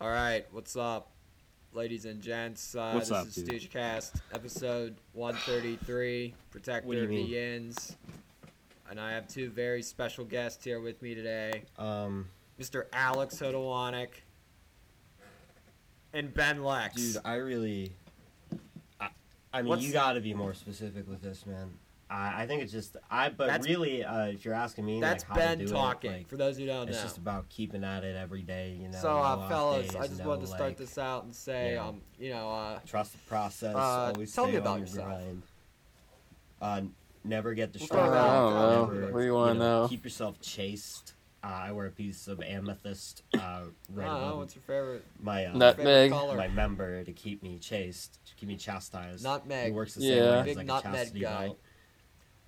All right, what's up, ladies and gents? Uh, What's this up, is dude? Stoogecast, episode 133, Protector of the mean? Yins. And I have two very special guests here with me today Um, Mr. Alex Hodowanik and Ben Lex. dude, I really. I, I mean, What's- you got to be more specific with this, man. I, I think it's just I. But That's- really, uh, if you're asking me, That's like, how Ben to do talking, It, like, for those who don't it's know. just about keeping at it every day. You know. so, uh, fellas, days, I just no, wanted to start like, this out and say, yeah. um, you know, uh, Trust the process. Uh, always tell me about your yourself. grind. Uh, never get We'll distracted. with I don't know. never, What do you wanna know? Keep yourself chaste. Uh, I wear a piece of amethyst uh, I right don't know, above what's your favorite, my uh, Nut- favorite Nutmeg. color? my member to keep me chaste, to keep me chastised. Nutmeg. It works the Yeah. same way Big as like nutmeg a chastity guy. belt.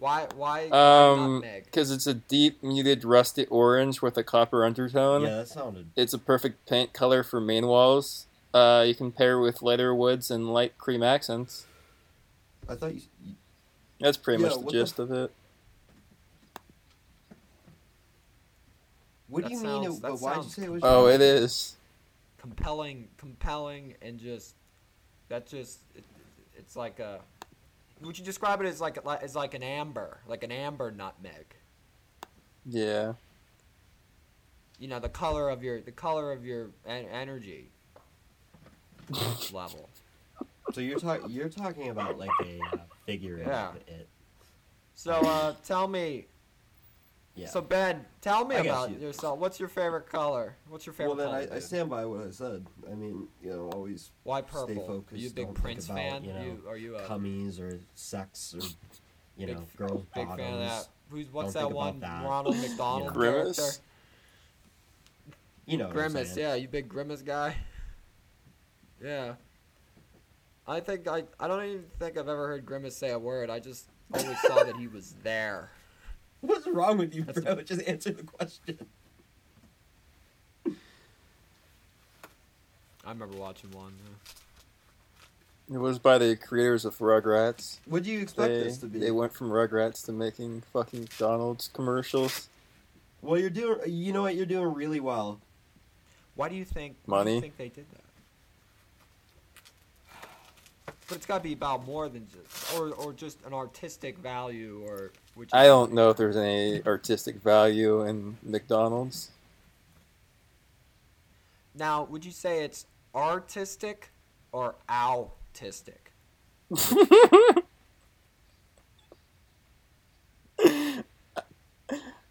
Why, why, why Um, because it's a deep muted rusty orange with a copper undertone. Yeah, that sounded. It's a perfect paint color for main walls. Uh, you can pair with lighter woods and light cream accents. I thought you. you That's pretty Yeah, much the what the gist of it. what That do you sounds- mean? It, but why'd you say it was? Oh, it is. compelling, compelling, and just that just it, it's like a. Would you describe it as like as like an amber, like an amber nutmeg? Yeah. You know the color of your the color of your en- energy level. So you're talking. You're talking about like a uh, figure of Yeah. it. So uh, tell me. Yeah. So Ben, tell me I about you- yourself. What's your favorite color? What's your Well, favorite then color? I, I stand by what I said. I mean, you know, always Why purple? stay Are you a big don't think Prince about, fan? you know, you, are you a Cummies or sex or you Big know f- girls big bottoms. fan of that? Who's what's Don't that think one about that. Ronald McDonald Grimace? character? You know. what I'm Grimace, yeah, you big Grimace guy. Yeah. I think I I don't even think I've ever heard Grimace say a word. I just always saw that he was there. What's wrong with you, That's bro? Just answer the question. I remember watching one. yeah. It was by the creators of Rugrats. What do you expect They, this to be? they went from Rugrats to making fucking McDonald's commercials. well, you're doing. You know what? You're doing really well. Why do you think? Money. do you think they did that? But it's got to be about more than just, or or just an artistic value, or which. I don't know if there's any artistic value in McDonald's. Now, would you say it's artistic or autistic?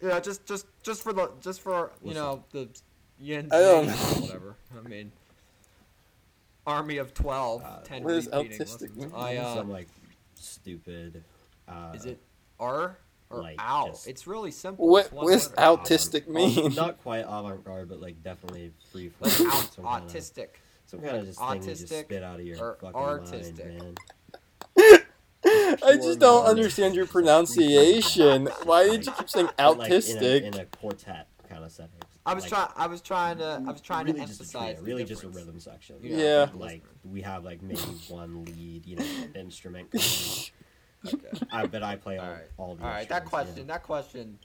Yeah, just just just for the just for you Listen. know the yin I don't yang, whatever. I mean, army of 12, Uh, 10 what does repeating autistic listens. I uh, Some like stupid. Uh, is it R or like, ow? just- It's really simple. What It's one does autistic um, mean? Not quite avant-garde, but like definitely free like flow. out, some kind of autistic. some kind of just thing you just spit out of your or fucking artistic. mind, man. I just don't pure understand your knowledge. It's free pronunciation. Why did you keep saying But, like, in a- autistic? in a, quartet kind of setting. I was Like, trying. I was trying to. I was trying really to emphasize. trio, the really just a rhythm section. You know, Yeah. for Like we have like maybe one lead, you know, instrument. Going. Okay. I bet I play all, All right. all the All right, that question, yeah. that question,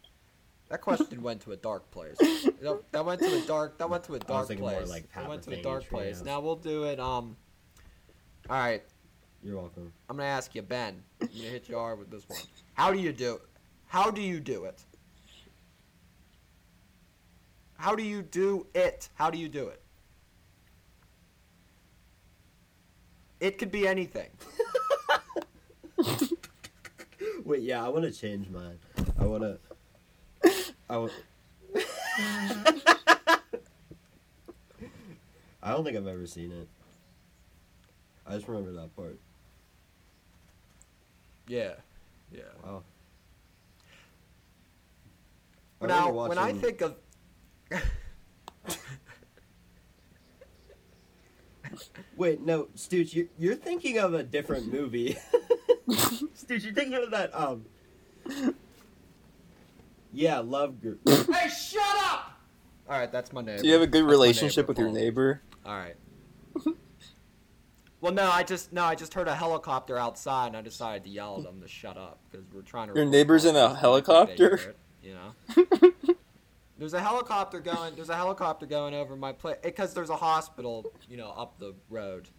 that question went to a dark place. You know, that went to a dark, that went to a dark thinking more place. like that went to a dark place. Now we'll do it. Um. All right, You're welcome. I'm gonna ask you, Ben. I'm gonna hit you hard with this one. How do you do? How do you do it? How do you do it? How do you do it? It could be anything. Wait, yeah, I want to change mine. I want to. I want. I don't think I've ever seen it. I just remember that part. Yeah, yeah. Wow. I now, remember when I think of Wait, no, Stooge, you're, you're thinking of a different movie. Stooge, you're thinking of that, um. Yeah, Love Guru. Hey, shut up! All right, that's my neighbor. Do you have a good That's relationship with your neighbor? All right. well, no, I just no, I just heard a helicopter outside, and I decided to yell at them to shut up because we're trying to. Your neighbor's in a podcasts, and I don't think they helicopter? it, You know. There's a helicopter going. There's a helicopter going over my place because there's a hospital, you know, up the road.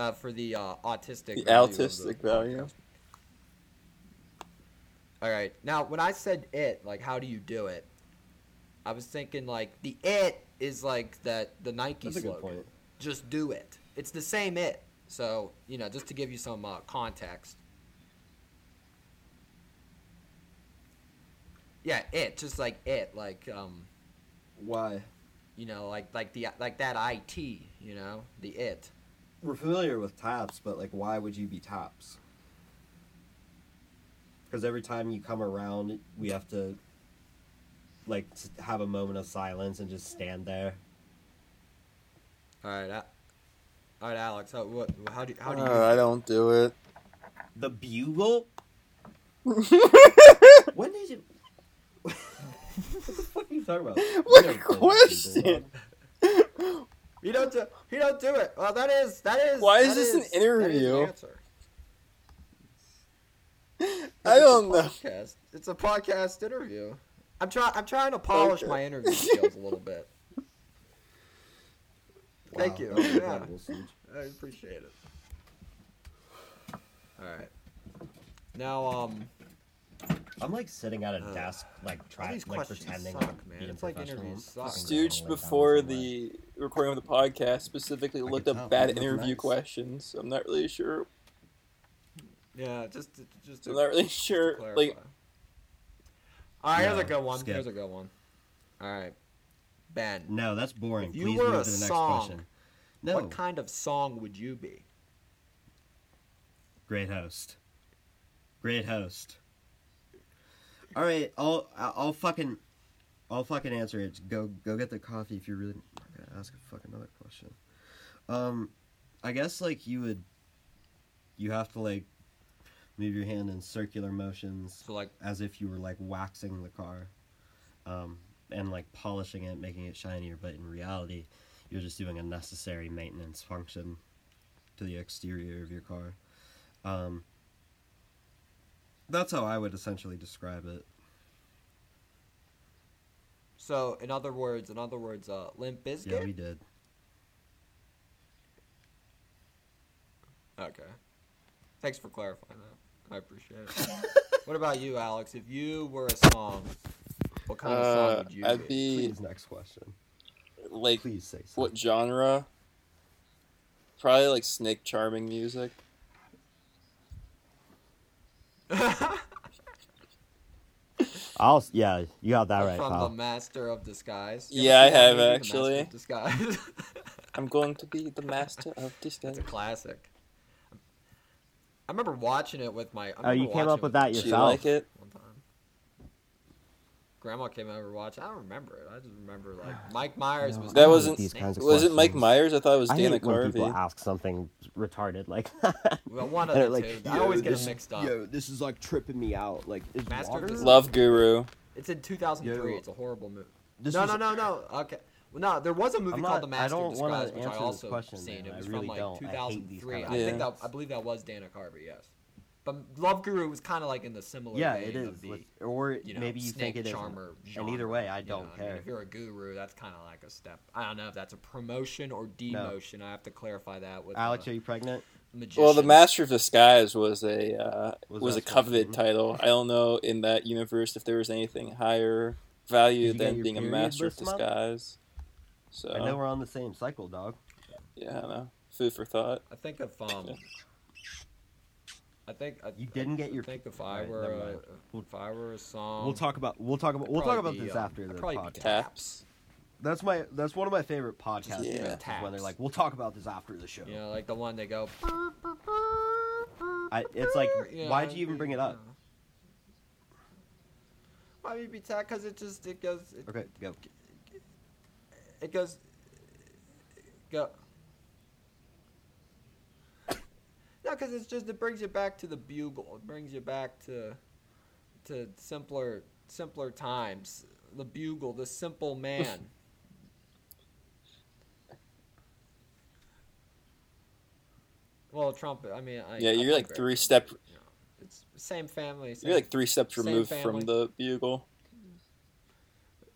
Uh, for the uh, autistic. The value of the autistic value. podcast. All right. Now, when I said it, like, how do you do it? I was thinking like the it is like that the Nike That's a good slogan. point. Just do it. It's the same it. So you know, just to give you some uh, context. Yeah, it just like it, like um, Why? you know, like like the like that it, you know, the it. We're familiar with taps, but like, why would you be taps? Because every time you come around, we have to like s- have a moment of silence and just stand there. All right, uh, all right, Alex. How what? How do how do you? Uh, I don't do it. The bugle. when did you? what the fuck are you talking about? What You a never played the question. You don't do. You don't do it. Well, that is that is. Why is this an interview? I don't know. Podcast. It's a podcast interview. I'm trying. I'm trying to polish Okay. my interview skills a little bit. Thank you. Yeah. I appreciate it. All right. Now, um, I'm like sitting at a Ugh. desk, like trying, like pretending suck, like man. being It's like professional. interviews suck. Stooge before down the recording of the podcast specifically I looked up tell, bad interview nice. questions. I'm not really sure. yeah, just to- just. I'm To, not really sure. Like, all right, here's a good one. skip. Here's a good one. All right, Ben. No, that's boring. If you Please were move a to the next song, question. No, What kind of song would you be? great host. Great host. All right, I'll I'll fucking I'll fucking answer it. Go go get the coffee if you're really not gonna ask a fucking another question. Um, I guess like you would. You have to like move your hand in circular motions So like, as if you were like waxing the car, um, and like polishing it, making it shinier. But in reality, you're just doing a necessary maintenance function to the exterior of your car. Um, that's how I would essentially describe it. so in other words, in other words, uh, Limp Bizkit. Yeah, we did. Okay. Thanks for clarifying that. I appreciate it. what about you, Alex? If you were a song, what kind of song uh, would you I'd be? be Please, next question. like, Please say something. what genre? Probably like Snake Charming music. I'll yeah, you got that right. From the Master of Disguise. You Yeah, I ever see that have, movie, The actually. Master of Disguise. I'm going to be the master of disguise. It's a classic. I remember watching it with my. I Oh, you came up with that yourself. Do you like it? One time. Grandma came over to watch. I don't remember it. I just remember like Mike Myers was. That wasn't- these kinds of Was it Mike. Myers? I thought it was I Dana hate when people ask something retarded like that. Well, one of the like, two. I always get this- them mixed up. Yo, this is like tripping me out. Like, is Master of water? Love Guru. It's in 2003. Yo. It's a horrible movie. This no, was- no, no, no. Okay. Well, no, there was a movie I'm called The Master of Disguise, which I answer this also question, seen. man. It I was really from like don't. I hate these 2003. kind I, of Yeah. think that I believe that was Dana Carvey. Yes. But Love Guru was kind of like in the similar. Yeah, vein it of the, Like, or you know, maybe you snake think it is. charmer And either way, I don't know? I mean, care. if you're a guru, that's kind of like a step. I don't know if that's a promotion or demotion. I have to clarify that with Alex, the are you pregnant? magician. Well, the Master of Disguise was a uh, Was was, a coveted be? title. I don't know in that universe if there was anything higher value Did you get than being a Master of this month? Disguise. So I know we're on the same cycle, dog. yeah, I know. Food for thought. I think if um, I think I, You didn't get your I think if I Alright, were never a, mind. if I were a song, we'll talk about we'll talk about I'd we'll talk about be, this uh, after I'd the probably be podcast. Taps. That's my that's one of my favorite podcasts. Yeah. bits, is when they're like, we'll talk about this after the show. you know, like the one they go. I, it's like, you know, why'd you even bring it up? Why would you be tagged? Because it just it goes it, Okay, go. it goes go. No, because it's just it brings you back to the bugle. It brings you back to to simpler simpler times. The bugle, the simple man. well, trumpet. I mean, I, Yeah, you're play like three step- you know. it's same family. Same, You're like three steps removed family. from the bugle.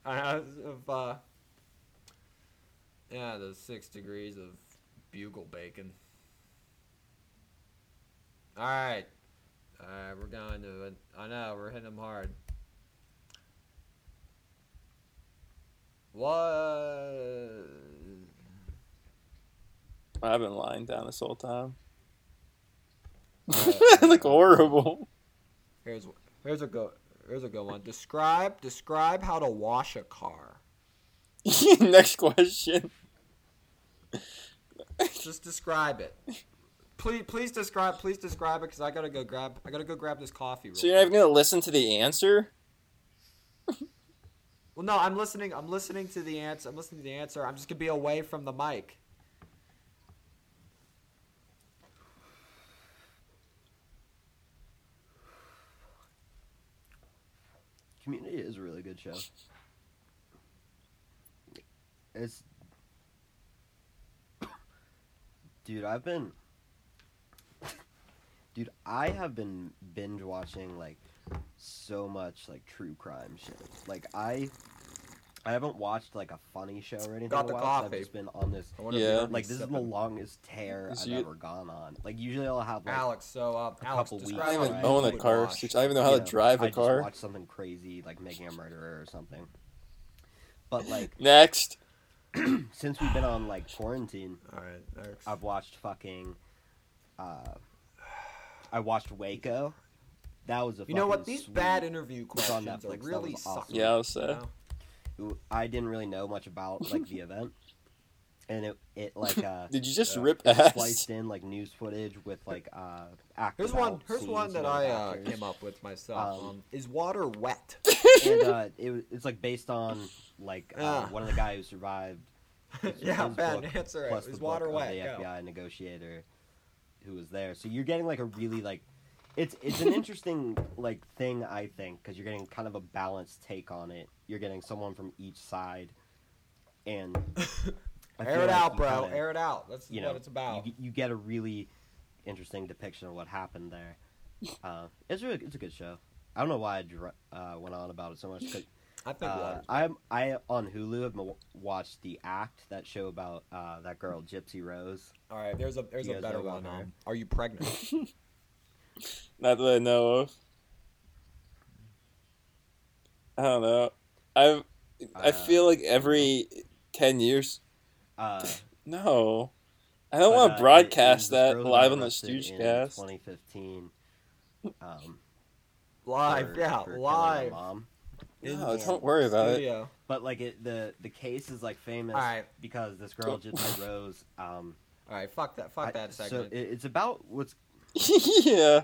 uh, of uh, yeah, the six degrees of bugle bacon. All right, all right, we're going to it. I know we're hitting them hard. What? I've been lying down this whole time. Uh, like horrible. Here's here's a go here's a good one. Describe describe how to wash a car. Next question. Just describe it. Please please describe please describe it because I gotta go grab I gotta go grab this coffee. Real So you're not even gonna listen to the answer? Well, no, I'm listening. I'm listening to the answer. I'm listening to the answer. I'm just gonna be away from the mic. Community is a really good show. It's Dude, I've been Dude, I have been binge watching like so much like true crime shit. Like I I haven't watched like a funny show or anything Got in the a while. 'cause coffee. I've just been on this Yeah. like this is the longest tear Is I've you- ever gone on. Like usually I'll have like Alex. So, uh, a Alex, couple weeks, I don't even right? own a car. wash. I don't even know how you to know, drive a I car. Just watch something crazy like making a murderer or something. But like Next. since we've been on like quarantine, All right, Alex. I've watched fucking. Uh, I watched Waco. That was a. You know what? These sweet- bad interview It's on questions are Netflix, that really was suck. awesome. Yeah, I was sad. you know? I didn't really know much about like the event, and it it like uh. Did you just Yeah. rip it ass? spliced in like news footage with like uh actors. Here's one. out Here's one that I uh, came up with myself. Um, Um, is water wet? and uh, it, was- it's like based on like uh, one of the guys who survived. Yeah, bad book, answer. plus Is the water wet? of the Go. FBI negotiator who was there. So you're getting like a really like it's it's an interesting like thing I think because you're getting kind of a balanced take on it. You're getting someone from each side, and Air it like out, bro. kinda- Air it out. That's you know, what it's about. You, you get a really interesting depiction of what happened there. Uh, it's really it's a good show. I don't know why I dr- uh, went on about it so much. 'Cause I think uh, water's I'm I on Hulu have watched the Act that show about uh, that girl Gypsy Rose. All right, there's a there's You a better one. her? Um, are you pregnant? Not that I know of. I don't know. I I Uh, feel like every ten years. Uh, No, I don't want uh, to it- broadcast it that live on the Stooge in Stoogecast. 2015. Um, live, for- yeah, for live. Mom. In No, don't worry about it. But like it, the the case is like famous All right, because this girl Gypsy Rose. Um, all right. Fuck that. Fuck I- that so it, it's about what's yeah.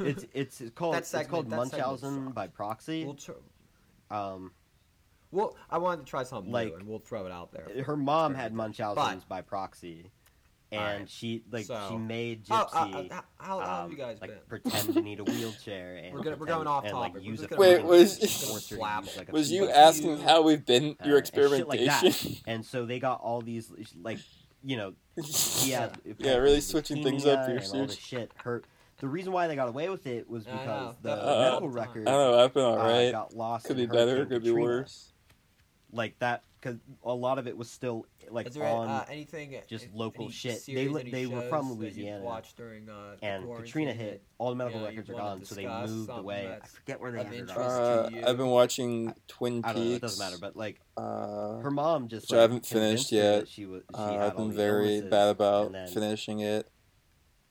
it's it's, it's called That it's called Munchausen by proxy. we'll, tr- Um, well, I wanted to try something Like- new, and we'll throw it out there. her mom had Munchausen's But- by proxy, and Alright, she like so- she made uh, Gypsy. uh, how, how, how have um, you guys like been? pretend to need a wheelchair and We're gonna- we're pretend- going off and, topic. Like, We're use a gonna- Wait, fucking was- force her to Flap. use, like, Was you few- asking how we've been uh, your and shit like that. experimentation? And so they got all these like you know he had Yeah, really switching things up here, leukemia and all this shit. hurt. the reason why they got away with it was because the that- Uh, medical all the time. records I don't know. I've been uh, alright. got lost. could be better. Could be worse. Like that because a lot of it was still like Is there on uh, anything? just any- local any shit. They li- they were from Louisiana. Watched during uh, the and Katrina hit. All the medical yeah, records are gone, so they moved away. I forget where they of ended up. Uh, to. I've been watching Twin I don't know. It Peaks. doesn't matter, but like Uh, her mom just Which I haven't finished yet. She was. She uh, had I've been very bad about finishing it.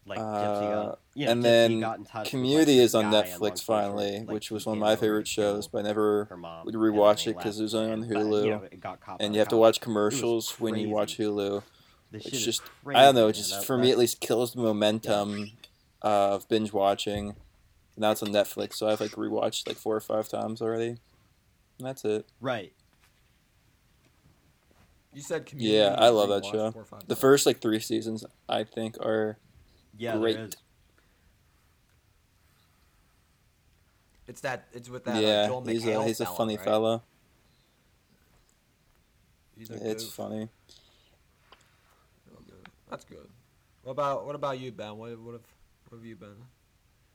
Like Gypsy Uh, got, you know, and Gypsy then got in touch with, like, Community is on guy, and long Netflix story short, finally, like, which was one of my favorite shows, but I never mom. would and then rewatch they it 'cause left, it was only on and- but, Hulu. you know, caught and you have to watch commercials when you watch. Hulu. This It's just crazy, I don't know. It just That- for me at least kills the momentum of binge watching. Now it's on Netflix, so I've like rewatched like four or five times already. And that's it. Right. You said community. Yeah, I love that show. four or five The first like three seasons, I think, are Yeah. Great. is. It's that. It's with that. uh, yeah. Joel He's a he's a funny right? fella. He's a It's goof. funny. That's good. What about what about you, Ben? What what have what have you been? What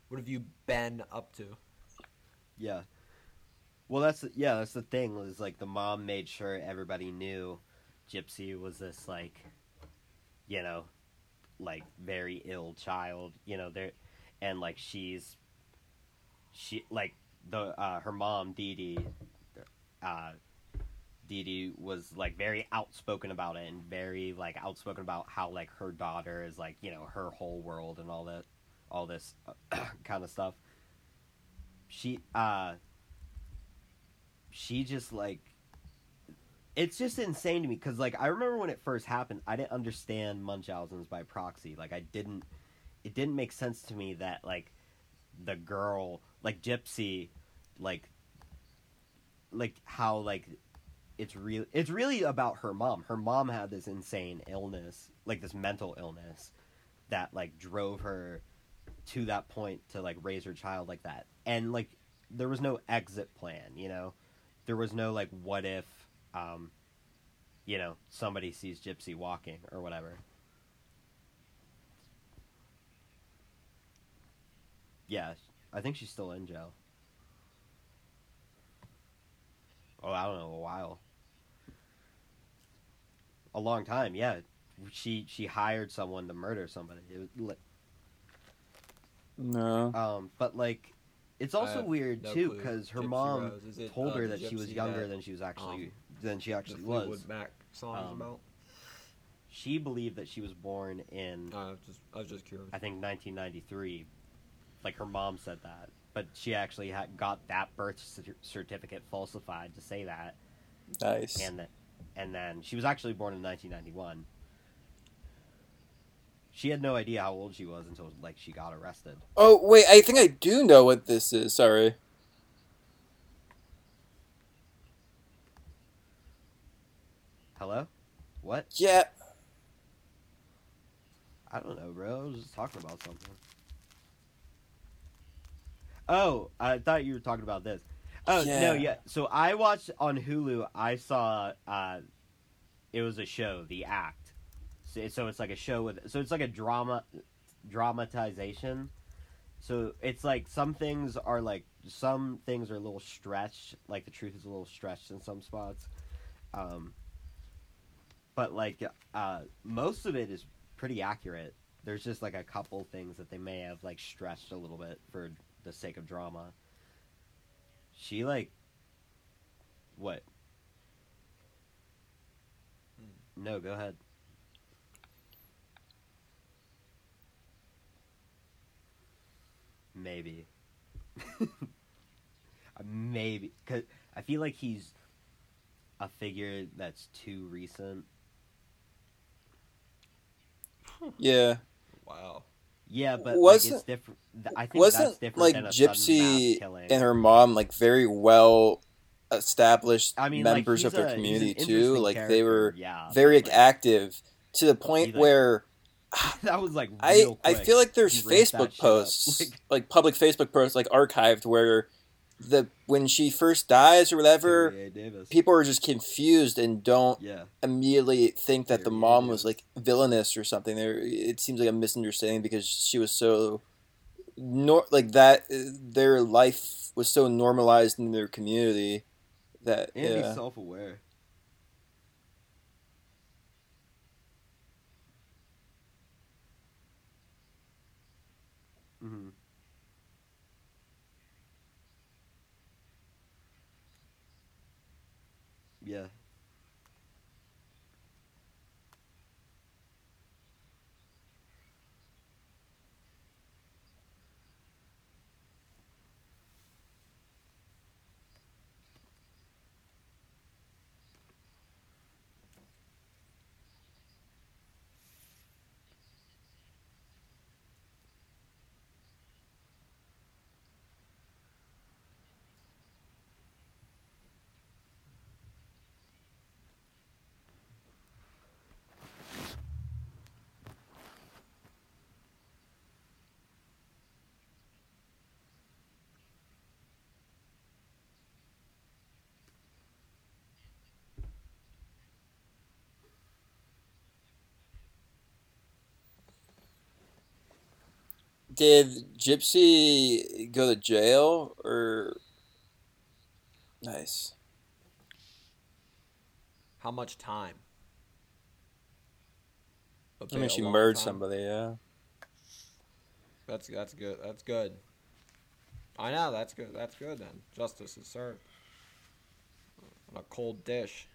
What have you been up to? Yeah. Well, that's yeah, that's the thing. Was like the mom made sure everybody knew Gypsy was this like, you know, like very ill child. You know, there, and like she's, she like the uh, her mom Dee Dee, uh, Dee Dee was like very outspoken about it and very like outspoken about how like her daughter is like you know her whole world and all that, all this kind of stuff. She uh she just like it's just insane to me because like i remember when it first happened i didn't understand munchausen's by proxy. Like i didn't it didn't make sense to me that like the girl like gypsy like like how like it's real it's really about her mom. Her mom had this insane illness like this mental illness that like drove her to that point to like raise her child like that. And like there was no exit plan you know? There was no like what if um you know somebody sees gypsy walking or whatever. Yeah i think she's still in jail. Oh i don't know a while. A long time yeah. She she hired someone to murder somebody. It was, li- No. um but like it's also weird no too because her mom it, told uh, her that she was younger that, than she was actually um, than she the actually Fleetwood was. Mac songs Um, about? She believed that she was born in No, I was just I was just curious. I think 1993. Like her mom said that, but she actually had got that birth cer- certificate falsified to say that, Nice. and that, and then she was actually born in 1991. She had no idea how old she was until like she got arrested. Oh wait, I think I do know what this is. Sorry. Hello, what? Yeah. I don't know, bro. I was just talking about something. Oh, I thought you were talking about this. Oh no, Yeah. yeah. So I watched on Hulu. I saw uh, it was a show, The Act. So, so it's like a show with. So it's like a drama, dramatization. So it's like some things are like some things are a little stretched. Like the truth is a little stretched in some spots. Um, but like uh, most of it is pretty accurate. There's just like a couple things that they may have like stretched a little bit for the sake of drama. She like what? No, go ahead. Maybe. Uh, Maybe cuz I feel like he's a figure that's too recent Yeah. Wow. Yeah, but like, Wasn't- it's different. I think that's Wasn't different like than a Gypsy and her mom like very well established I mean, members he's of their a- community too? interesting Like they were yeah, very like, active to the point like, where that was like I real I quick. feel like there's He Facebook posts, Like, like public Facebook posts, like archived, where the when she first dies or whatever, Terry A. Davis. people are just confused and don't Yeah, immediately think that the Terry A. mom was like villainous or something. There, it seems like a misunderstanding because she was so, nor like that. uh, Their life was so normalized in their community that and yeah. he's self-aware. hmm Did Gypsy go to jail or? Nice. How much time? I mean, she murdered time? somebody. Yeah. That's that's good. That's good. I know that's good. That's good then. Justice is served on a cold dish.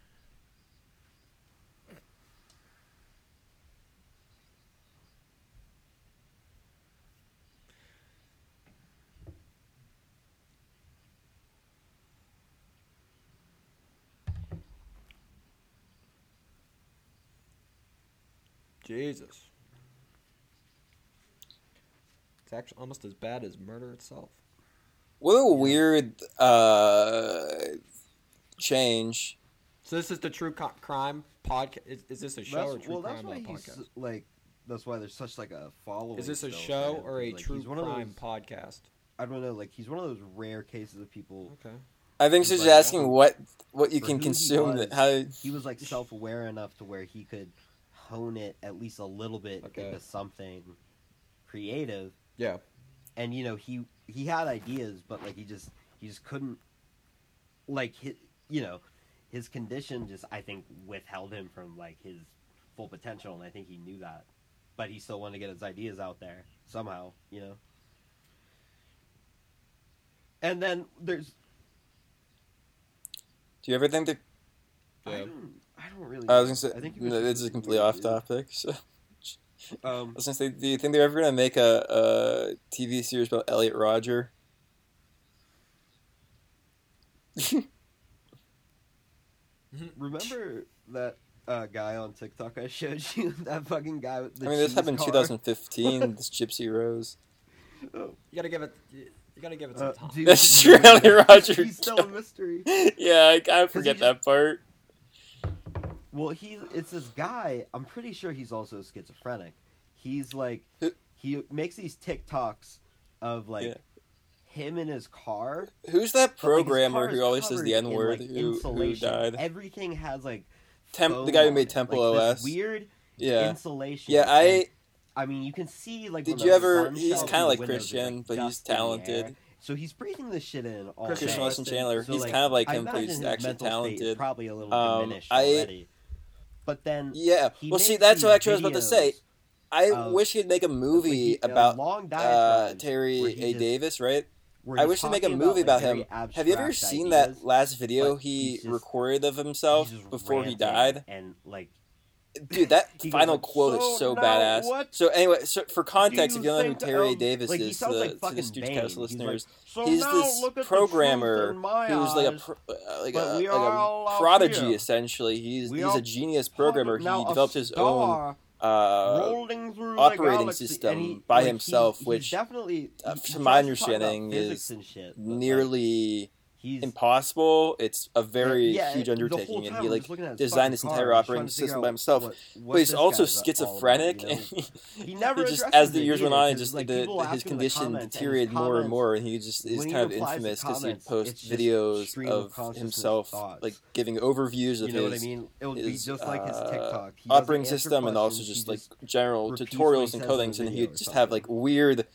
Jesus. It's actually almost as bad as murder itself. What a weird uh, change. So this is the true co- crime podcast. Is, is this a show That's, or true well, that's crime why not a he's podcast? like. That's why there's such like a following. Is this a still show for him, or a like, true he's one of crime those- podcast? I don't know. Like he's one of those rare cases of people. Okay. I think she's But- asking what what you can who he consume. was, That how He was like self-aware enough to where he could hone it at least a little bit Okay. into something creative. Yeah. And you know he he had ideas, but like he just he just couldn't. Like his, you know, his condition just I think withheld him from like his full potential, and I think he knew that. But he still wanted to get his ideas out there somehow, you know. And then there's do you ever think that? I Yeah. Don't, I don't really. I was gonna say I think he was no, just this is really completely off topic. So I Um, was gonna say, do you think they're ever gonna make a, a TV series about Elliot Rodger? remember that uh, guy on TikTok I showed you? That fucking guy with the I mean, this happened in 2015. this Gypsy Rose. Oh. You gotta give it. You gotta give it some Uh, time. dude, That's true, Elliot Rodger. He's still a mystery. yeah, I kind of 'Cause he forget just- that part. Well, he it's this guy. I'm pretty sure he's also schizophrenic. He's like he makes these TikToks of like Yeah. him in his car. Who's that programmer who always says the N word? like, who, who died? Everything has like Temp, the guy who made Temple like, OS. Weird Yeah, insulation. yeah. I and, I mean, you can see like. Did you ever- he's kinda like Christian, like, but he's dust in the talented. So he's breathing this shit in all Christian. Weston Chandler. So, he's kind of like I him, but he's actually mental state is talented. Probably a little Um, diminished I- already. But then Yeah. he Well, see, that's what actually I was about to say. I of- wish he'd make a movie he- a about long uh, Terry A. just- Davis, right? I wish they'd make a movie like, about him. Have you ever seen ideas, that last video he just- recorded of himself before he died? And like, Dude, that He final like, quote "So is so now badass. what So anyway, so for context, do if you don't know who Terry of-" Davis like, is, to, like the, to the. He's listeners, like, so he's this look at the programmer my who's like a pro, uh, like a, like a prodigy here. essentially. He's We he's a genius programmer. He developed his own uh, rolling through the operating system he- by himself, he's, which, he's definitely, uh, he- he my to about understanding, is nearly he's impossible. It's a very yeah, huge undertaking, and he like his designed this entire operating trying to figure system by himself. what- what but he's also schizophrenic, about, you know? and he, He never he just as the years went on, just like, the, people the, ask his him in the condition deteriorated more and more, and he just is kind of infamous because he'd post videos of himself thoughts. like giving overviews of You know what I his mean? His, just like his uh, TikTok. He operating system and also just like general tutorials and codings, and he'd just have like weird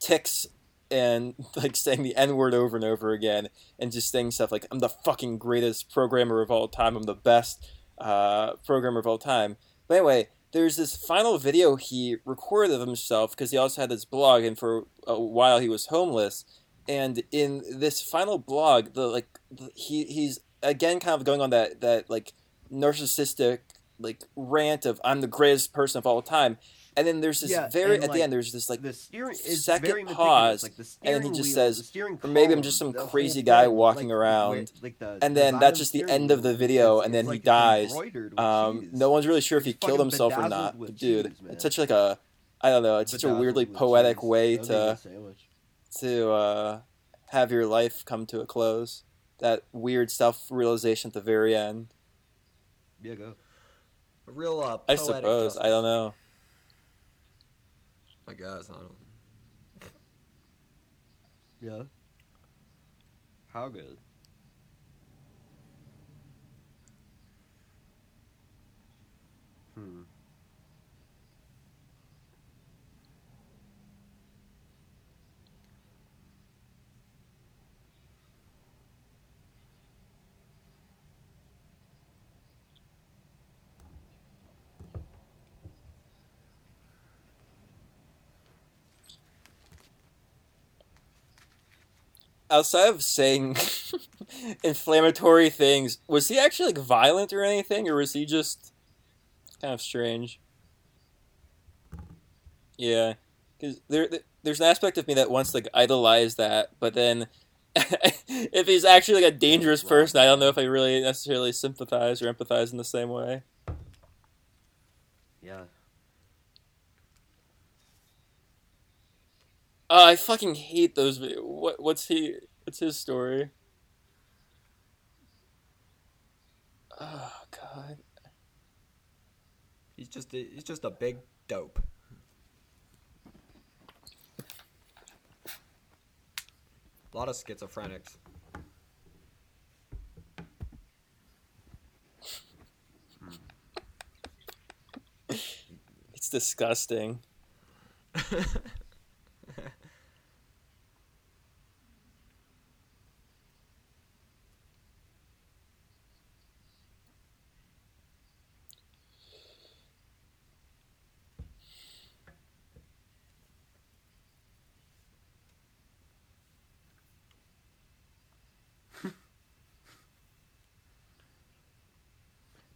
ticks and like saying the N word over and over again, and just saying stuff like "I'm the fucking greatest programmer of all time. I'm the best uh, programmer of all time." But anyway, there's this final video he recorded of himself because he also had this blog, and for a while he was homeless. And in this final blog, the like the, he he's again kind of going on that that like narcissistic like rant of I'm the greatest person of all time. And then there's this Yeah, very at like, the end there's this like the steering second pause, like the and then he just wheel, says, or maybe I'm just some crazy guy thing, walking like, around, the and then that's just the end of the video, and then he dies. Um, no one's really sure if he killed himself or not. But dude, cheese, it's such like a I don't know. It's such a weirdly poetic cheese. way That would be a to to uh, have your life come to a close. That weird self realization at the very end. Yeah, go. A real uh, I suppose. justice. I don't know. I guess I don't. Yeah. How good? Hmm. Outside of saying inflammatory things, was he actually like violent or anything, or was he just kind of strange? Yeah, because there, there's an aspect of me that wants to like idolize that, but then if he's actually like a dangerous person, I don't know if I really necessarily sympathize or empathize in the same way. Yeah. Oh, I fucking hate those. vid- What what's he? What's his story? Oh god. He's just a, he's just a big dope. A lot of schizophrenics. It's disgusting.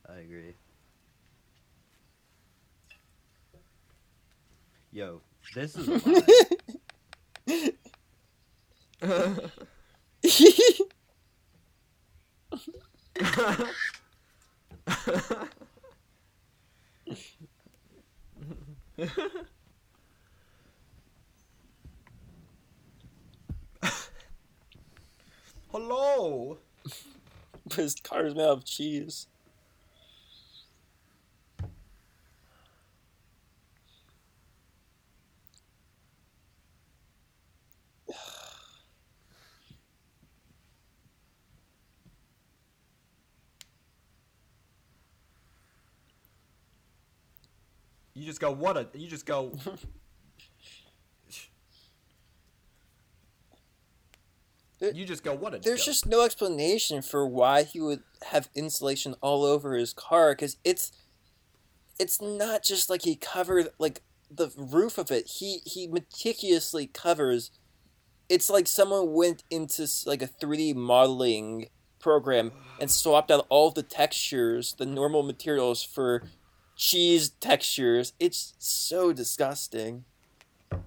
I agree. Yo, this is a. Hello. His car's made of cheese. You just go what a. You just go. You just go what a. There's dope." just no explanation for why he would have insulation all over his car because it's it's not just like he covered like the roof of it. He he meticulously covers. It's like someone went into like a 3D modeling program and swapped out all the textures, the normal materials for cheese textures. It's so disgusting. Ugh.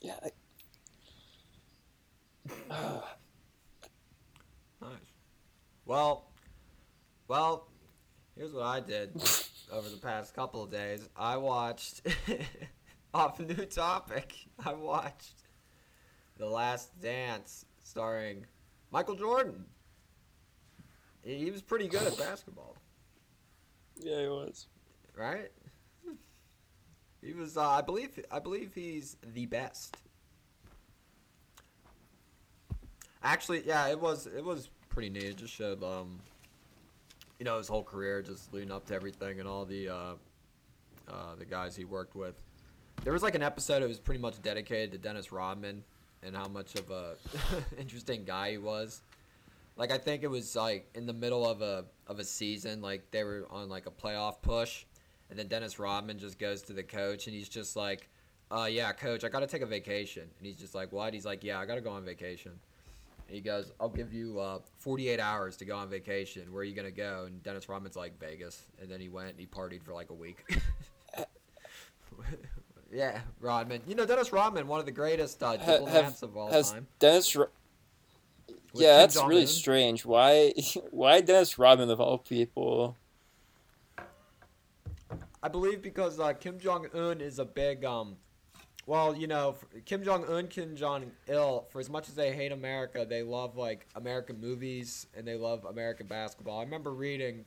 Yeah. I- Nice. Well, well, here's what I did over the past couple of days. I watched off new topic. I watched The Last Dance starring Michael Jordan. He he was pretty good at basketball, yeah, he was. right? He was uh, I believe I believe he's the best. Actually, yeah, it was it was pretty neat. It just showed um you know his whole career just leading up to everything and all the uh, uh, the guys he worked with. There was like an episode that was pretty much dedicated to Dennis Rodman and how much of a interesting guy he was. Like I think it was like in the middle of a of a season, like they were on like a playoff push, and then Dennis Rodman just goes to the coach and he's just like, "Uh, yeah, coach, I got to take a vacation." And he's just like, "What?" He's like, "Yeah, I got to go on vacation." And he goes, "I'll give you uh, 48 hours to go on vacation. Where are you gonna go?" And Dennis Rodman's like, "Vegas." And then he went and he partied for like a week. yeah, Rodman. You know Dennis Rodman, one of the greatest uh, diplomats have- of all has time. Dennis? Ro- yeah, Kim that's really strange. Why? Why Dennis Rodman of all people? I believe because uh, Kim Jong Un is a big, um, well, you know, Kim Jong Un, Kim Jong Il. For as much as they hate America, they love like American movies and they love American basketball. I remember reading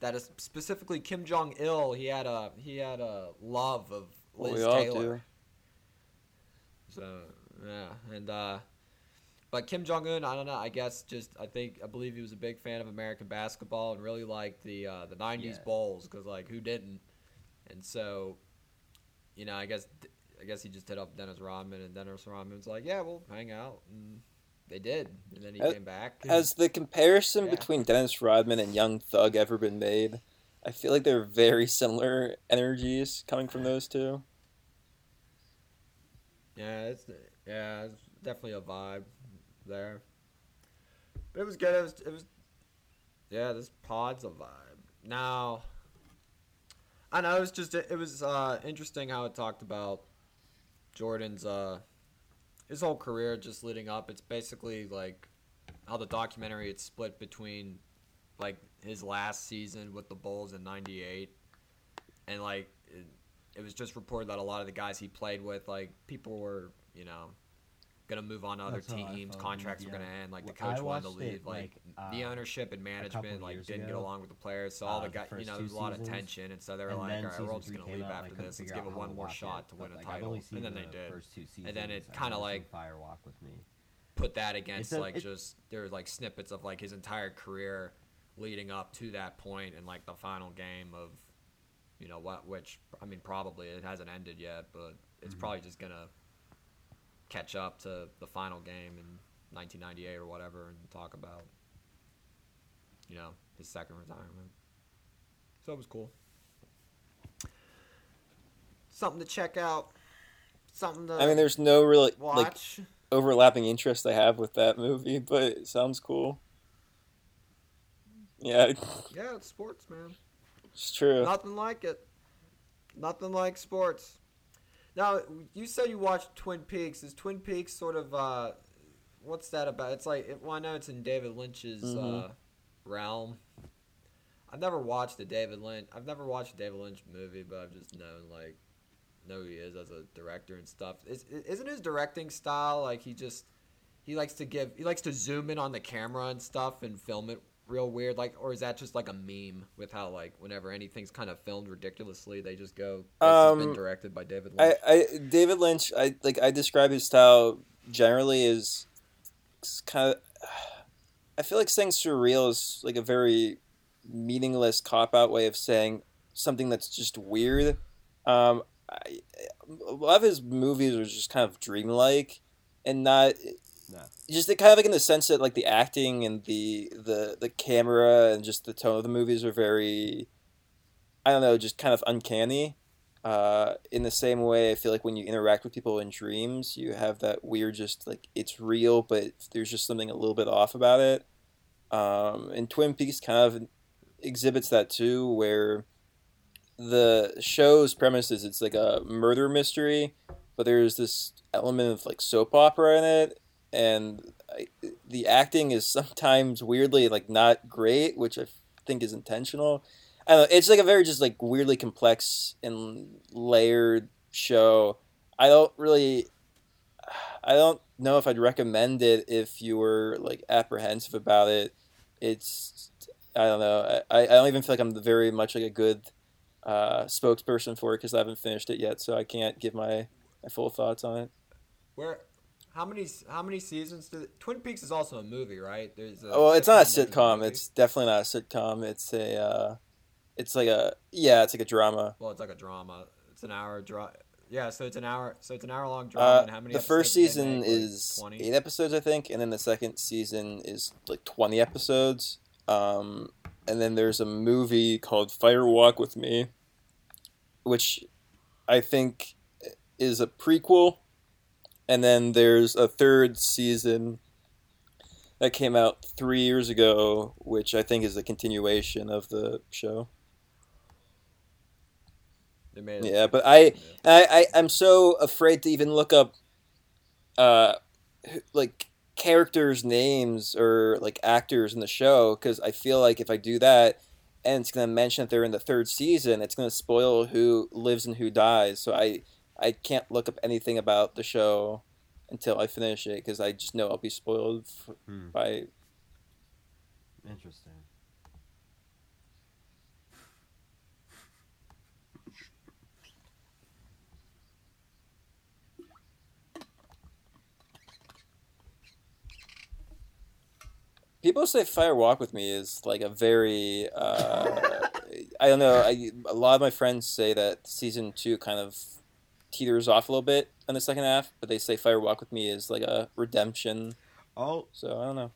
that is specifically Kim Jong Il. He had a he had a love of Well, Liz we all Taylor. do. So yeah, and uh, but Kim Jong Un, I don't know. I guess just I think I believe he was a big fan of American basketball and really liked the uh, the '90s Yeah. Bulls because like who didn't? And so, you know, I guess I guess he just hit up Dennis Rodman and Dennis Rodman's like, yeah, we'll hang out and they did, and then he Uh, came back. Has the comparison Yeah. between Dennis Rodman and Young Thug ever been made? I feel like they're very similar energies coming from those two. Yeah, it's yeah, it's definitely a vibe there. But it was good. It was it was yeah, this pod's a vibe. Now I know it was just it was uh interesting how it talked about Jordan's uh his whole career just leading up. It's basically like how the documentary it's split between like his last season with the Bulls in 98 and like it, it was just reported that a lot of the guys he played with, like people were, you know, gonna move on to other That's teams. Contracts were gonna end. Like the I coach wanted to watched it, leave. Like, like, the uh, ownership and management like didn't get along with the players. So all uh, the the guys, you know, two there's a lot of tension, and so they were and like, all right, we're all just gonna leave after this. Let's give it one more shot it, to win a title, and then they the did. First two seasons, And then it never seen like- Firewalk with me. Put that against like just there were like snippets of like his entire career leading up to that point and like the final game of you know what which I mean probably it hasn't ended yet, but it's Mm-hmm. probably just gonna catch up to the final game in 1998 or whatever and talk about you know his second retirement. So it was cool. Something to check out. Something to I mean, there's no really like overlapping interest I have with that movie, but it sounds cool. Yeah, yeah, it's sports, man. it's true. Nothing like it. Nothing like sports. Now, you said you watched Twin Peaks. Is Twin Peaks sort of uh, what's that about? It's like it, well, I know it's in David Lynch's Mhm. uh, realm. I've never watched a David Lynch. I've never watched a David Lynch movie, but I've just known like know who he is as a director and stuff. Is, isn't his directing style like he just he likes to give he likes to zoom in on the camera and stuff and film it real weird like or is that just like a meme with how like whenever anything's kind of filmed ridiculously they just go this has been Um, directed by David I, Lynch. I David Lynch. I like. I describe his style generally as kind of. I feel like saying surreal is like a very meaningless cop out way of saying something that's just weird. Um, I, a lot of his movies are just kind of dreamlike, and not No. just kind of like in the sense that like the acting and the the the camera and just the tone of the movies are very. I don't know, just kind of uncanny. Uh, in the same way, I feel like when you interact with people in dreams, you have that weird, just like it's real, but there's just something a little bit off about it. Um, and Twin Peaks kind of exhibits that too, where the show's premise is it's like a murder mystery, but there's this element of like soap opera in it, and I, the acting is sometimes weirdly like not great, which I think is intentional. I don't know. It's like a very just like weirdly complex and layered show. I don't really, I don't know if I'd recommend it if you were like apprehensive about it. It's, I don't know. I, I don't even feel like I'm very much like a good uh, spokesperson for it because I haven't finished it yet, so I can't give my, my full thoughts on it. Where how many how many seasons do Twin Peaks is also a movie, right? There's a Oh, it's not a sitcom, movie. It's definitely not a sitcom. It's a, uh, it's like a yeah, it's like a drama. well, it's like a drama. It's an hour dra- Yeah, so it's an hour. So it's an hour long drama. Uh, and how many? the first episodes do they season? Is 20? eight episodes, I think, and then the second season is like twenty episodes. Um, and then there's a movie called Fire Walk with Me, which I think is a prequel. And then there's a third season that came out three years ago, which I think is a continuation of the show. They made it. Yeah, but I, I, I I'm so afraid to even look up, uh, like characters' names or like actors in the show because I feel like if I do that, and it's gonna mention that they're in the third season, it's gonna spoil who lives and who dies. So I, I can't look up anything about the show until I finish it because I just know I'll be spoiled f- Hmm. by. Interesting. People say Fire Walk with Me is like a very uh, I don't know. I, a lot of my friends say that season two kind of teeters off a little bit in the second half, but they say Fire Walk with Me is like a redemption I'll So I don't know.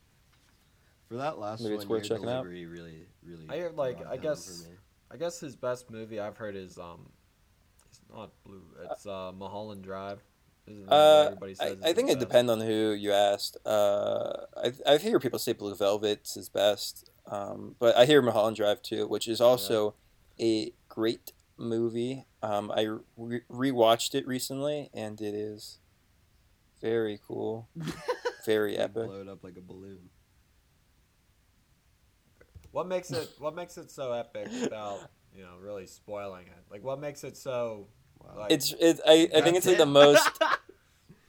for that last Maybe one. it's worth your checking out. really, really. I hear, like, I guess- I guess his best movie I've heard is um, it's not Blue. It's uh, Mulholland Drive. Isn't that what Uh, everybody I, I think it depends on who you asked. Uh, I I hear people say Blue Velvet's his best, um, but I hear Mulholland Drive too, which is also a great movie. Um, I re- rewatched it recently, and it is very cool, very epic. Blow it up like a balloon. What makes it What makes it so epic without you know really spoiling it? Like, what makes it so? Wow. Like, It's it. I, I think That's it's like it? the most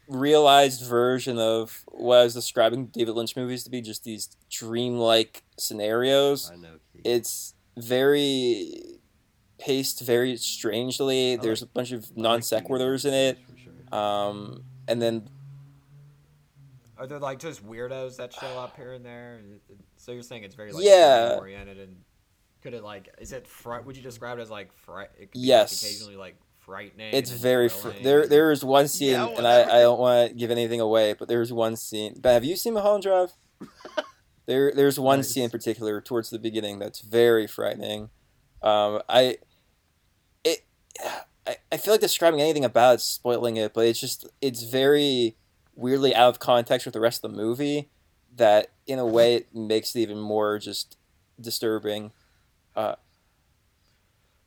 realized version of what I was describing David Lynch movies to be, just these dreamlike scenarios. I know. Keith. it's very paced very strangely. I There's a bunch of non King sequiturs in it, sure. um, and then Are there like just weirdos that show up here and there? And it- it- So you're saying it's very like Yeah. oriented and could it like is it fri- would you describe it as like fright? It Yes. Like, occasionally like frightening. it's very fr- there. There is one scene, Yeah, and I. I don't want to give anything away, but there's one scene. But have you seen Mulholland Drive? there, there's one Nice. scene in particular towards the beginning that's very frightening. Um, I, it, I, I feel like describing anything about it's spoiling it, but it's just it's very weirdly out of context with the rest of the movie. That in a way it makes it even more just disturbing.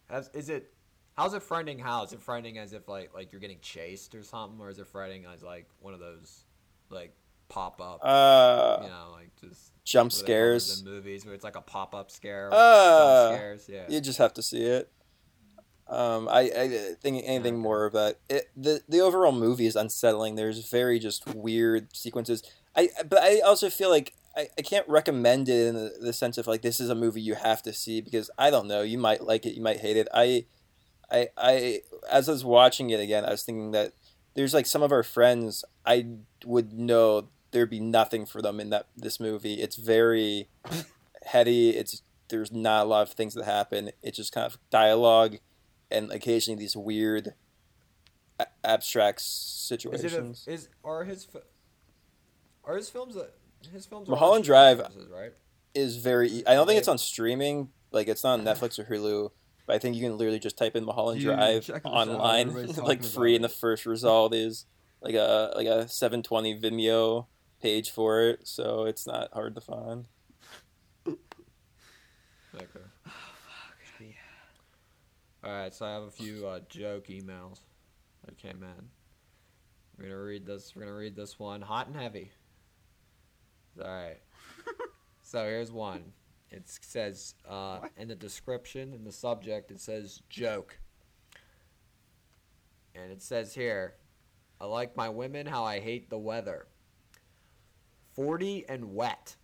Has, is it? How's it frightening? How is it frightening? As if like like you're getting chased or something, or is it frightening as like one of those like pop up? Uh, you know, like just jump what do they call those scares. in movies where it's like a pop up scare. Uh, jump scares, yeah. You just have to see it. Um, I, I think anything more of that. It, the the overall movie is unsettling. There's very just weird sequences. I but I also feel like I, I can't recommend it in the, the sense of like this is a movie you have to see because I don't know you might like it you might hate it. I I I as I was watching it again I was thinking that there's like some of our friends I would know there'd be nothing for them in that this movie. It's very heady. It's there's not a lot of things that happen. It's just kind of dialogue and occasionally these weird a- abstract Is it situations. a, is are his are his films a, his films Mulholland Drive- right? is very. I don't think it's on streaming. Like it's not on Netflix or Hulu. But I think you can literally just type in Mulholland Dude, Drive check this out. online, like free, and the first result is like a like a 720 Vimeo page for it. So it's not hard to find. Okay. All right, so I have a few uh, joke emails that came in. We're gonna read this. We're gonna read this one, hot and heavy. All right. so here's one. It says uh, in the description, in the subject, it says joke, and it says here, "I like my women how I hate the weather. Forty and wet."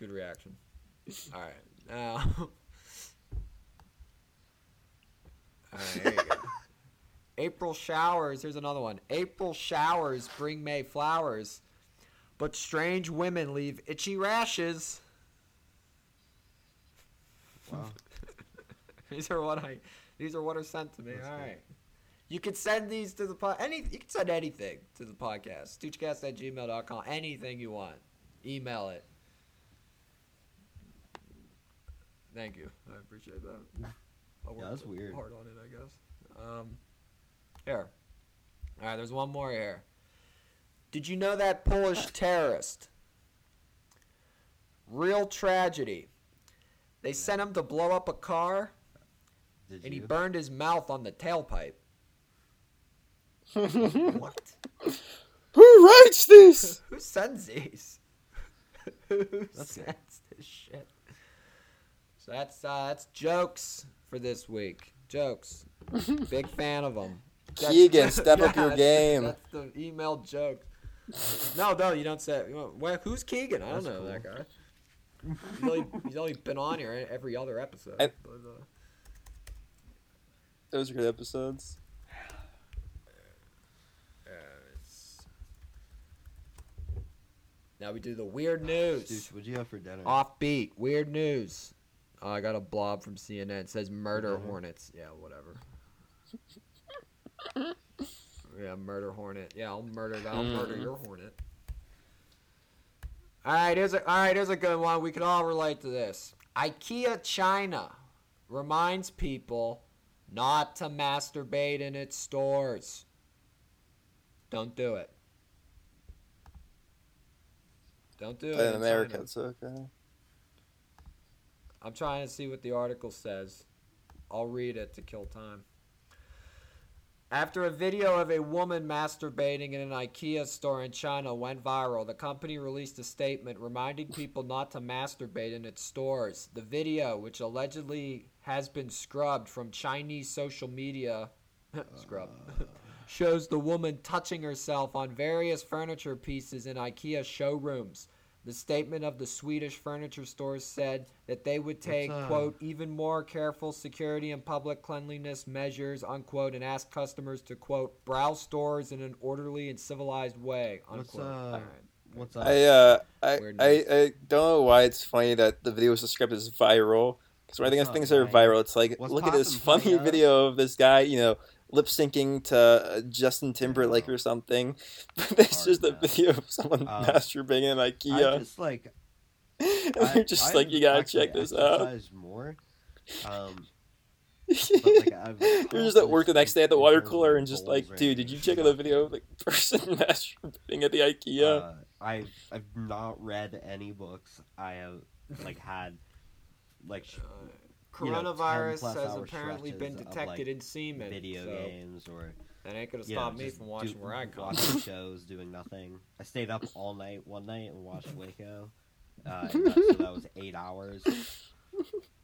Good reaction. All right, now. All right, here you go. April showers. Here's another one. April showers bring May flowers, but strange women leave itchy rashes. Wow. these are what I. These are what are sent to me. All right. You can send these to the pod. Any you can send anything to the podcast. Stoogecast at gmail.com. Anything you want. Email it. Thank you. I appreciate that. I'll Yeah, that's weird. Hard on it, I guess. Um, here. All right, there's one more here. Did you know that Polish terrorist? Real tragedy. They sent him to blow up a car, Did and he burned his mouth on the tailpipe. what? Who writes this? Who sends these? Who That's good. sends this shit? So that's uh, that's jokes for this week. Jokes. Big fan of them. Keegan, step up your game. That's the email joke. No, no, you don't say. Well, who's Keegan? I don't That's know cool. that guy. He's only, he's only been on here every other episode. I- but, uh, Those are good episodes. uh, Now we do the weird news. Dude, what'd you have for dinner? Offbeat, weird news. Oh, I got a blob from CNN. It says murder Mhm. hornets. Yeah, whatever. Yeah, murder hornet. Yeah, I'll murder. I'll murder Mhm. your hornet. All right, here's a all right. Here's a good one. We can all relate to this. IKEA China reminds people not to masturbate in its stores. Don't do it. Don't do it in in America, China. it's okay. I'm trying to see what the article says. I'll read it to kill time. After a video of a woman masturbating in an IKEA store in China went viral, the company released a statement reminding people not to masturbate in its stores. The video, which allegedly has been scrubbed from Chinese social media, scrubbed, shows the woman touching herself on various furniture pieces in IKEA showrooms. The statement of the Swedish furniture stores said that they would take, uh, quote, even more careful security and public cleanliness measures, unquote, and ask customers to, quote, browse stores in an orderly and civilized way, What's unquote. uh, Alright. what's up? I uh, I, I. I don't know why it's funny that the video was described as viral. Because when I think of things that are viral, it's like What's look at this funny video of this guy, you know, lip syncing to uh, Justin Timberlake or something. But it's Hard just a video of someone Uh, masturbating in IKEA. I IKEA. just like and I- they're just I've like, you gotta check this out. exercised more. Um, but, like, I've You're just at work the next day at the water in terms of cooler and just like, dude, did you check out the video of the person masturbating at the IKEA? Uh, I've I've not read any books. I have like had like sh- you know, 10 Coronavirus has apparently been detected like, in semen. video so games or That ain't gonna you know, stop me from watching do- where I come. watching shows, doing nothing. I stayed up all night one night and watched Waco. Uh, and that, so that was eight hours.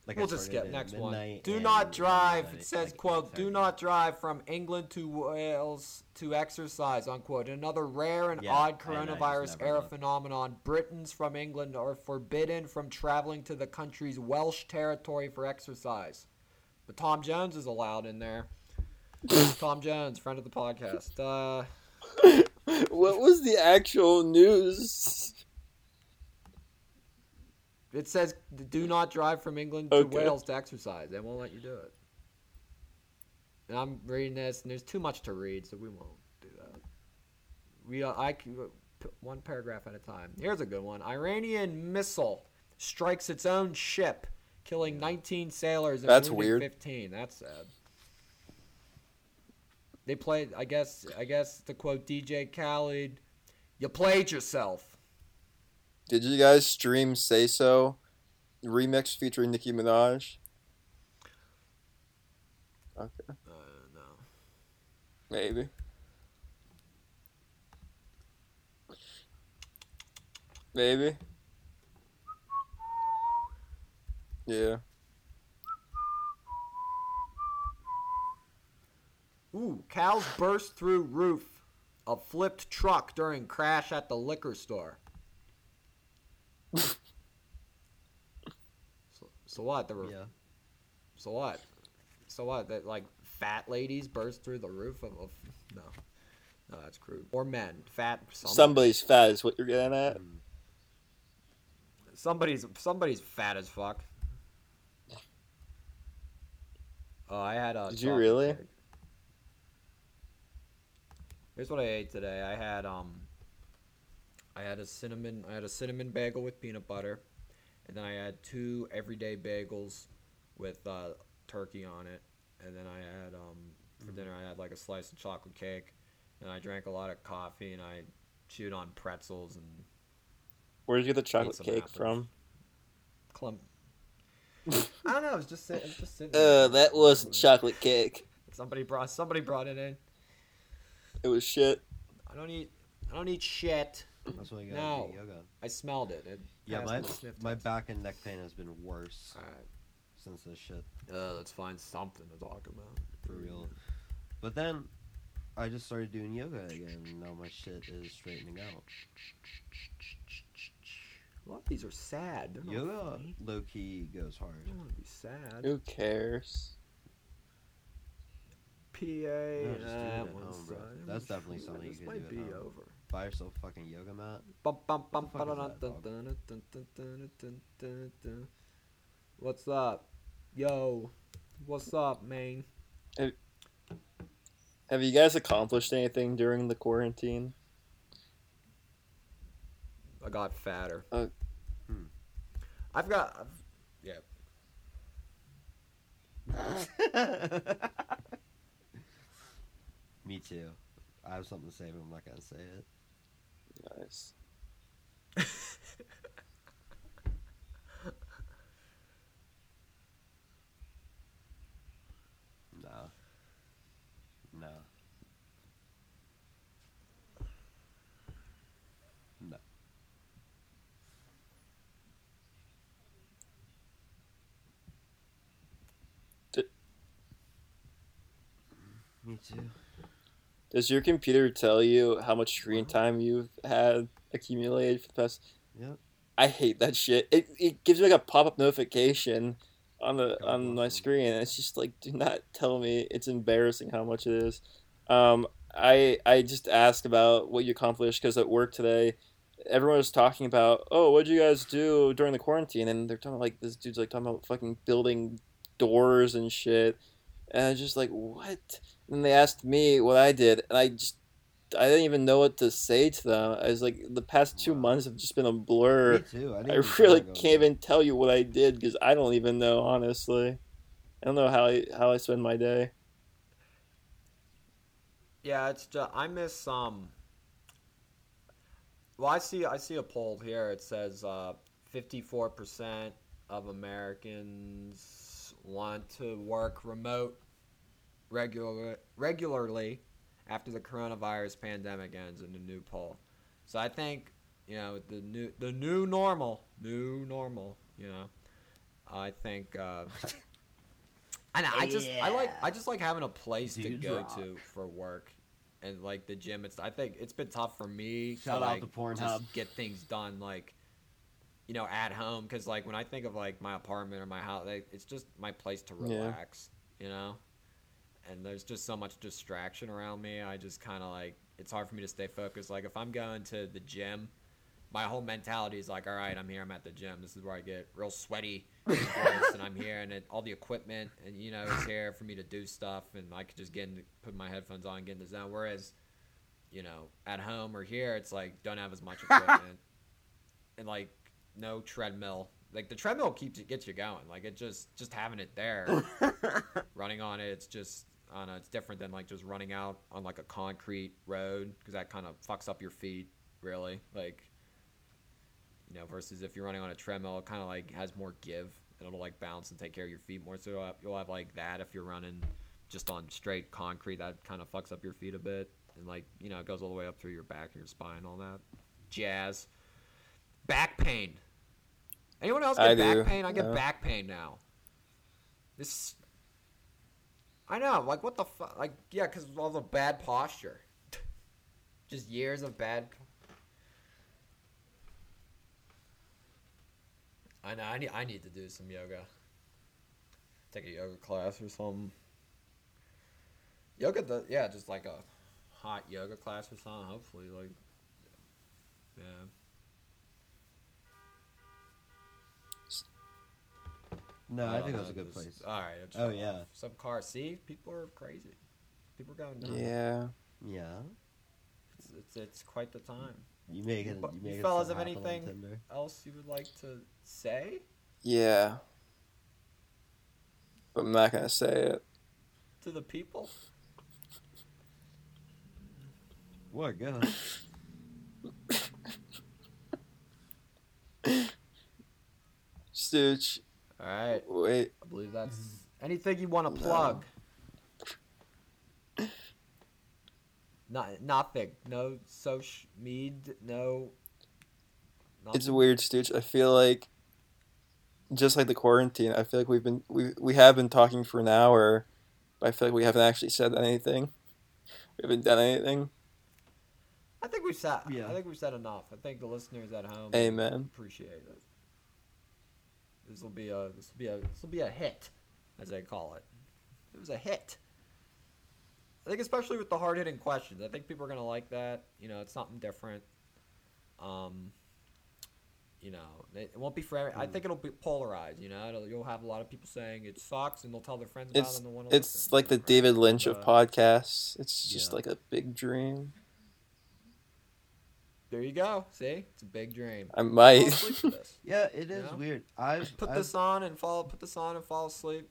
Like We'll just skip next one. Do not drive. It says, like, quote, do not drive from England to Wales to exercise, unquote. Another rare and Yeah, odd and I just coronavirus era looked. phenomenon. Britons from England are forbidden from traveling to the country's Welsh territory for exercise. But Tom Jones is allowed in there. Tom Jones, friend of the podcast. Uh, what was the actual news? It says, do not drive from England to Okay. Wales to exercise. They won't let you do it. And I'm reading this, and there's too much to read, so we won't do that. We, uh, I p- one paragraph at a time. Here's a good one. Iranian missile strikes its own ship, killing 19 sailors and That's weird. 15. That's sad. They played. I guess. I guess to quote DJ Khaled, "You played yourself." Did you guys stream Say So remix featuring Nicki Minaj? Okay, Uh, no. maybe. Maybe. Yeah. Ooh, cows burst through roof of flipped truck during crash at the liquor store. so, so what? There were, Yeah. So what? So what? That like fat ladies burst through the roof of, of no, no, that's crude. Or men, fat. Some, Somebody's fat is what you're getting at. Mm. Somebody's somebody's fat as fuck. Oh, I had a. Did you really? cake. Here's what I ate today. I had um. I had a cinnamon. I had a cinnamon bagel with peanut butter, and then I had two everyday bagels with uh, turkey on it, and then I had um for dinner I had like a slice of chocolate cake, and I drank a lot of coffee, and I chewed on pretzels and Where did you get the chocolate cake apples. from? clump. I don't know. It was just sit- it was just sitting. Uh, there. that wasn't chocolate cake. Somebody brought somebody brought it in. It was shit. I don't eat. I don't eat shit. That's why you gotta No. yoga. I smelled it. it Yeah, my my back and neck pain has been worse All right. since this shit Uh, let's find something to talk about. for real. But then I just started doing yoga again. and Now my shit is straightening out. A lot of these are sad. They're Yoga funny. low key goes hard. I don't want to be sad. Who cares? PA. No, just do it at home, bro. That's definitely something you This could might do at be home. over. Buy yourself a fucking yoga mat. Bum, bum, bum, What that, dun, dun, dun. What's up? Yo. What's up, man? Have you guys accomplished anything during the quarantine? I got fatter. Uh, hmm. I've got. I've, yeah. Me too. I have something to say, but I'm not gonna say it. Nice. No. No. No. Me too. Does your computer tell you how much screen time you've had accumulated for the past? Yep. I hate that shit. It, it gives me like a pop up notification on the on my screen, and it's just like, do not tell me. It's embarrassing how much it is. Um, I I just asked about what you accomplished because at work today, everyone was talking about, oh, what'd you guys do during the quarantine? And they're talking like this dude's like talking about fucking building doors and shit, and I was just like, what? And they asked me what I did, and I just I didn't even know what to say to them. I was like, the past two Wow. months have just been a blur. Me too. I, I really can't it. even tell you what I did because I don't even know honestly. I don't know how I how I spend my day. Yeah, it's just I miss um. Well, I see I see a poll here. It says fifty-four percent of Americans want to work remote regular regularly after the coronavirus pandemic ends in the new poll. So I think you know the new the new normal, new normal. You know, I think. Uh, I know. I just I like I just like having a place to go Dewdrop. to for work, and like the gym. It's I think it's been tough for me Shout to out like to Pornhub. just get things done like you know at home because like when I think of like my apartment or my house, like, it's just my place to Yeah. relax. You know, and there's just so much distraction around me. I just kind of like it's hard for me to stay focused. Like if I'm going to the gym, my whole mentality is like, all right, I'm here. I'm at the gym. This is where I get real sweaty, and I'm here, and it, all the equipment and you know is here for me to do stuff, and I could just get in, put my headphones on, and get in the zone. Whereas, you know, at home or here, it's like don't have as much equipment, and like no treadmill. Like the treadmill keeps it gets you going. Like it just just having it there running on it it's just I don't know it's different than like just running out on like a concrete road because that kind of fucks up your feet really like you know versus if you're running on a treadmill it kind of like has more give and it'll like bounce and take care of your feet more so you'll have, you'll have like that if you're running just on straight concrete that kind of fucks up your feet a bit and like you know it goes all the way up through your back and your spine and all that. Jazz. Back pain. Anyone else get I back do, pain? I get back pain now. This I know, like what the fuck? Like yeah, because of all the bad posture. Just years of bad. I know. I need. I need to do some yoga. Take a yoga class or something. Yoga, does, yeah, just like a hot yoga class or something. Hopefully, like, yeah. No, I, don't think know, that was a good just- place. All right. Oh, yeah. Some cars. See, people are crazy. People are going nuts. Yeah. Yeah. It's, it's, it's quite the time. You make it. But You you make it fellas so have anything? Else you would like to say Yeah. But I'm not gonna say it. to the people? What? Go. Stooch, All right. wait. I believe that's anything you want to plug. Not nothing. No social media. No. It's nothing. weird, Stooch. I feel like just like the quarantine, I feel like we've been we we have been talking for an hour, but I feel like we haven't actually said anything. We haven't done anything. I think we've said. Yeah. I think we've said enough. I think the listeners at home Amen. appreciate it. This will be a this will be a this will be a hit, as they call it. It was a hit. I think especially with the hard hitting questions. I think people are gonna like that. You know, it's something different. Um, you know, it it won't be for. Every, I think it'll be polarized. You know, it'll, you'll have a lot of people saying it sucks, and they'll tell their friends about it, It's and want to it's listen. like the David Lynch of Uh, podcasts. It's just yeah. like a big dream. There you go. See, it's a big dream. I might. asleep to this. Yeah, it is Yeah. weird. I've Put I've, this on and fall. Put this on and fall asleep.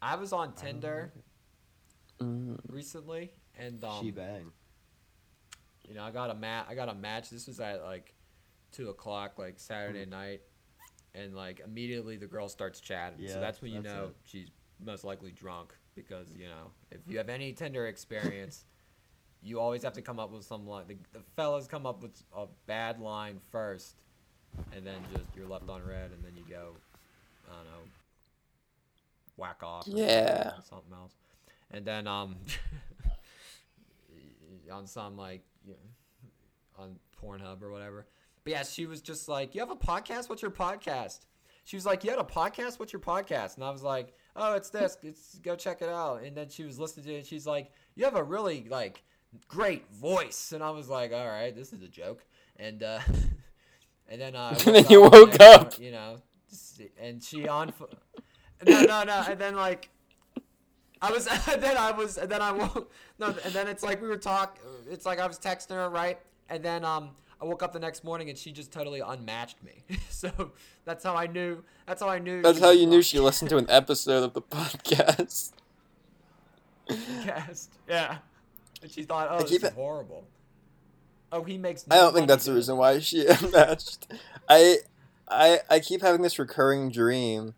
I was on Tinder Mm, recently, and um, she bang. you know, I got a mat. I got a match. This was at like two o'clock, like Saturday night, and like immediately the girl starts chatting. Yeah, so that's when you know it. she's most likely drunk because you know if you have any Tinder experience, you always have to come up with some line. The, the fellas come up with a bad line first, and then just you're left on red, and then you go, I don't know, whack off. Yeah. something else, and then um. on some like you know, on Pornhub or whatever. But yeah, she was just like, "You have a podcast? What's your podcast?" She was like, "You had a podcast? What's your podcast?" And I was like, "Oh, it's this. It's go check it out." And then she was listening to it. She's like, "You have a really like great voice." And I was like, "All right, this is a joke." And uh, and then uh, I And then you woke next up. you know, and she on. No, no, no. And then like. I was and then I was and then I woke no and then it's like we were talk it's like I was texting her right and then um I woke up the next morning and she just totally unmatched me so that's how I knew that's how I knew That's how you knew she listened to an episode of the podcast. cast yeah and she thought oh this is horrible oh he makes I don't think that's the reason why she unmatched. I I I keep having this recurring dream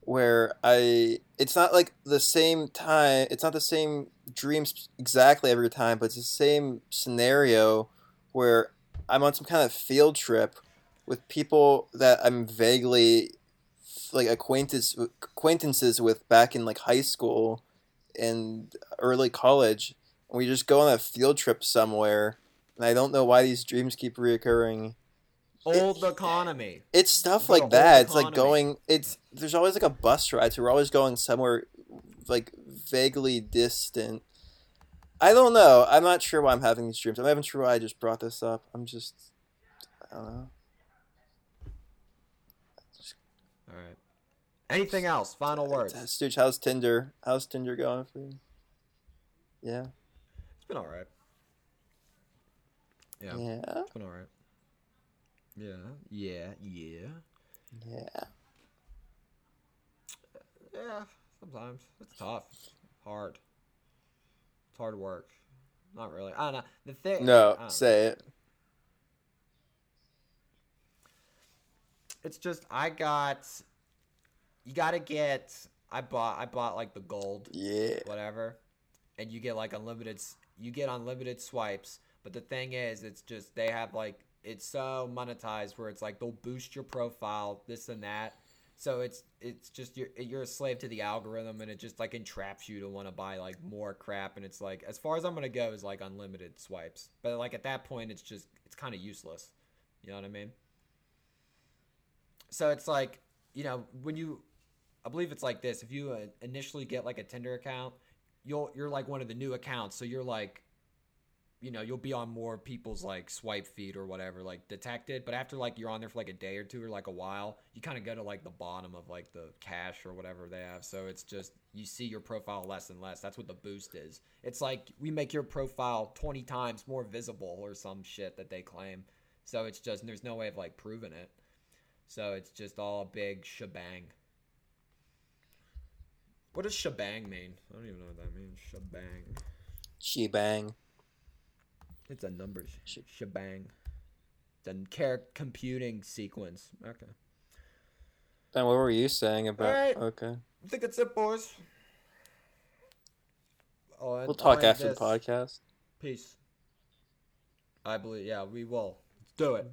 where I it's not like the same time it's not the same dreams exactly every time, but it's the same scenario where I'm on some kind of field trip with people that I'm vaguely like acquaintance acquaintances with back in like high school and early college. We just go on a field trip somewhere and I don't know why these dreams keep reoccurring. old economy It's stuff like that. It's like going. It's there's always like a bus ride, so we're always going somewhere like vaguely distant. I don't know. I'm not sure why I'm having these dreams. I'm not even sure why I just brought this up. I'm just. I don't know. all right anything else final words Stooge, how's Tinder? How's Tinder going for you? Yeah. It's been all right yeah, Yeah. it's been all right yeah yeah yeah Yeah. Yeah, sometimes it's tough, it's hard. It's hard work. Not really. I don't know. The thing. No, don't know. say it. It's just I got. You gotta get. I bought. I bought like the gold, Yeah. whatever, and you get like unlimited. You get unlimited swipes, but the thing is, it's just they have like it's so monetized where it's like they'll boost your profile, this and that. So it's it's just you're you're a slave to the algorithm, and it just like entraps you to want to buy like more crap. And it's like as far as I'm gonna go is like unlimited swipes, but like at that point, it's just it's kind of useless. You know what I mean? So it's like you know when you, I believe it's like this. If you uh, initially get like a Tinder account, you'll you're like one of the new accounts, so you're like you know you'll be on more people's like swipe feed or whatever like detected but after like you're on there for like a day or two or like a while you kind of go to like the bottom of like the cache or whatever they have so it's just you see your profile less and less that's what the boost is. It's like we make your profile 20 times more visible or some shit that they claim so it's just there's no way of like proving it. So it's just all big shebang what does shebang mean i don't even know what that means shebang Shebang. It's a numbers Sh- shebang. A care computing sequence. Okay. Ben, what were you saying about? Okay. I think it's it, boys. Oh, We'll talk after the podcast. Peace. I believe. Yeah, we will. Let's do it.